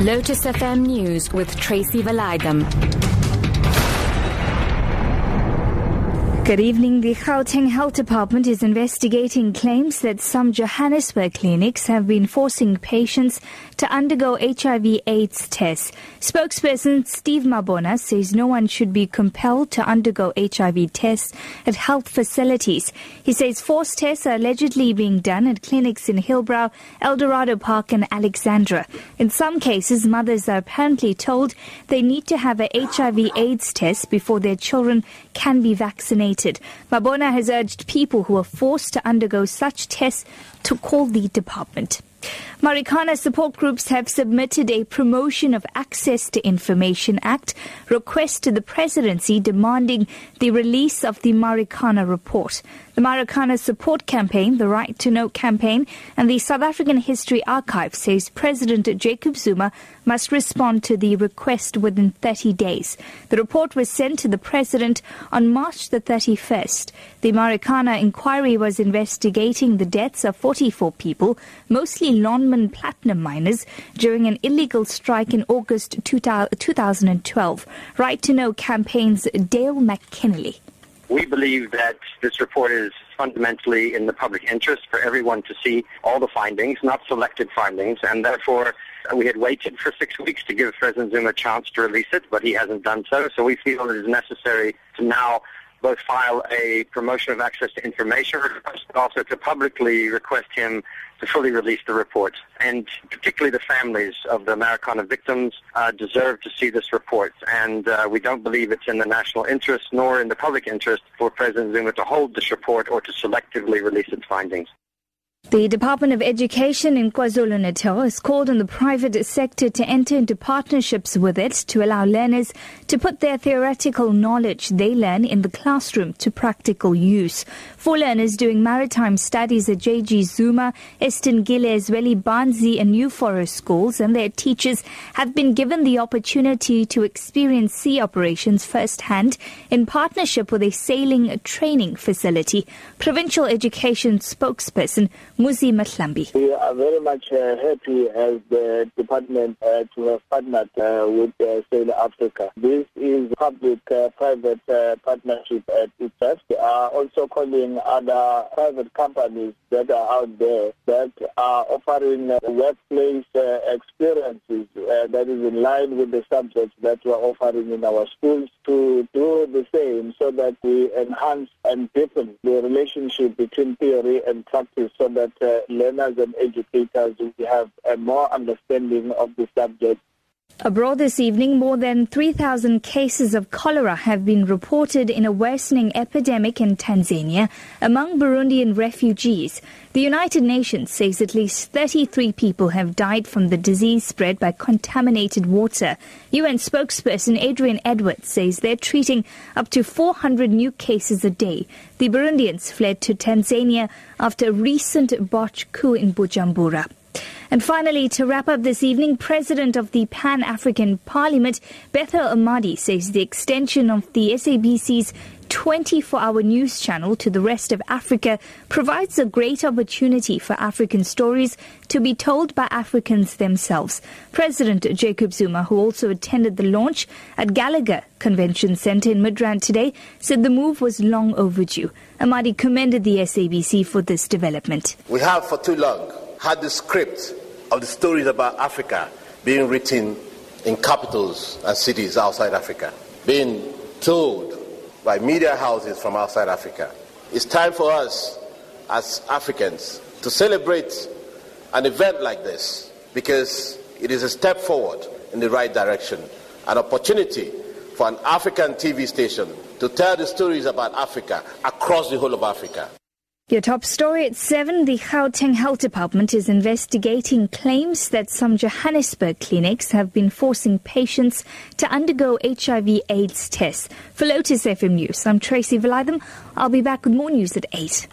Lotus FM News with Tracy Valaydham. Good evening. The Gauteng Health Department is investigating claims that some Johannesburg clinics have been forcing patients to undergo HIV AIDS tests. Spokesperson Steve Mabona says no one should be compelled to undergo HIV tests at health facilities. He says forced tests are allegedly being done at clinics in Hillbrow, Eldorado Park and Alexandra. In some cases, mothers are apparently told they need to have a HIV AIDS test before their children can be vaccinated. Mabona has urged people who are forced to undergo such tests to call the department. Marikana support groups have submitted a Promotion of Access to Information Act request to the presidency demanding the release of the Marikana report. The Marikana Support Campaign, the Right to Know campaign, and the South African History Archive says President Jacob Zuma must respond to the request within 30 days. The report was sent to the president on March the 31st. The Marikana inquiry was investigating the deaths of 44 people, mostly Lonmin platinum miners, during an illegal strike in August 2012. Right to Know campaign's Dale McKinley. We believe that this report is fundamentally in the public interest for everyone to see all the findings, not selected findings, and therefore uh, we had waited for six weeks to give President Zuma a chance to release it, but he hasn't done so. So we feel it is necessary to now both file a promotion of access to information request, but also to publicly request him to fully release the report. And particularly the families of the Marikana victims uh, deserve to see this report. And uh, we don't believe it's in the national interest nor in the public interest for President Zuma to hold this report or to selectively release its findings. The Department of Education in KwaZulu-Natal has called on the private sector to enter into partnerships with it to allow learners to put their theoretical knowledge they learn in the classroom to practical use. For learners doing maritime studies at JG Zuma, Easton Gilles, Welly Barnsley and New Forest schools and their teachers have been given the opportunity to experience sea operations firsthand in partnership with a sailing training facility. Provincial Education spokesperson We are very much uh, happy as the department uh, to have partnered uh, with uh, Sail Africa. This is public-private uh, partnership at its best. We are also calling other private companies that are out there that are offering uh, workplace experiences that is in line with the subjects that we are offering in our schools to do the same so that we enhance and deepen the relationship between theory and practice so that uh, learners and educators will have a more understanding of the subject Abroad this evening, more than 3,000 cases of cholera have been reported in a worsening epidemic in Tanzania among Burundian refugees. The United Nations says at least 33 people have died from the disease spread by contaminated water. UN spokesperson Adrian Edwards says they're treating up to 400 new cases a day. The Burundians fled to Tanzania after a recent botched coup in Bujumbura. And finally, to wrap up this evening, President of the Pan African Parliament, Bethel Amadi, says the extension of the SABC's 24 hour news channel to the rest of Africa provides a great opportunity for African stories to be told by Africans themselves. President Jacob Zuma, who also attended the launch at Gallagher Convention Centre in Midrand today, said the move was long overdue. Amadi commended the SABC for this development. We have for too long had the script of the stories about Africa being written in capitals and cities outside Africa, being told by media houses from outside Africa. It's time for us as Africans to celebrate an event like this because it is a step forward in the right direction, an opportunity for an African TV station to tell the stories about Africa across the whole of Africa. Your top story at 7. The Gauteng Health Department is investigating claims that some Johannesburg clinics have been forcing patients to undergo HIV AIDS tests. For Lotus FM News, I'm Tracy Valaydham. I'll be back with more news at 8.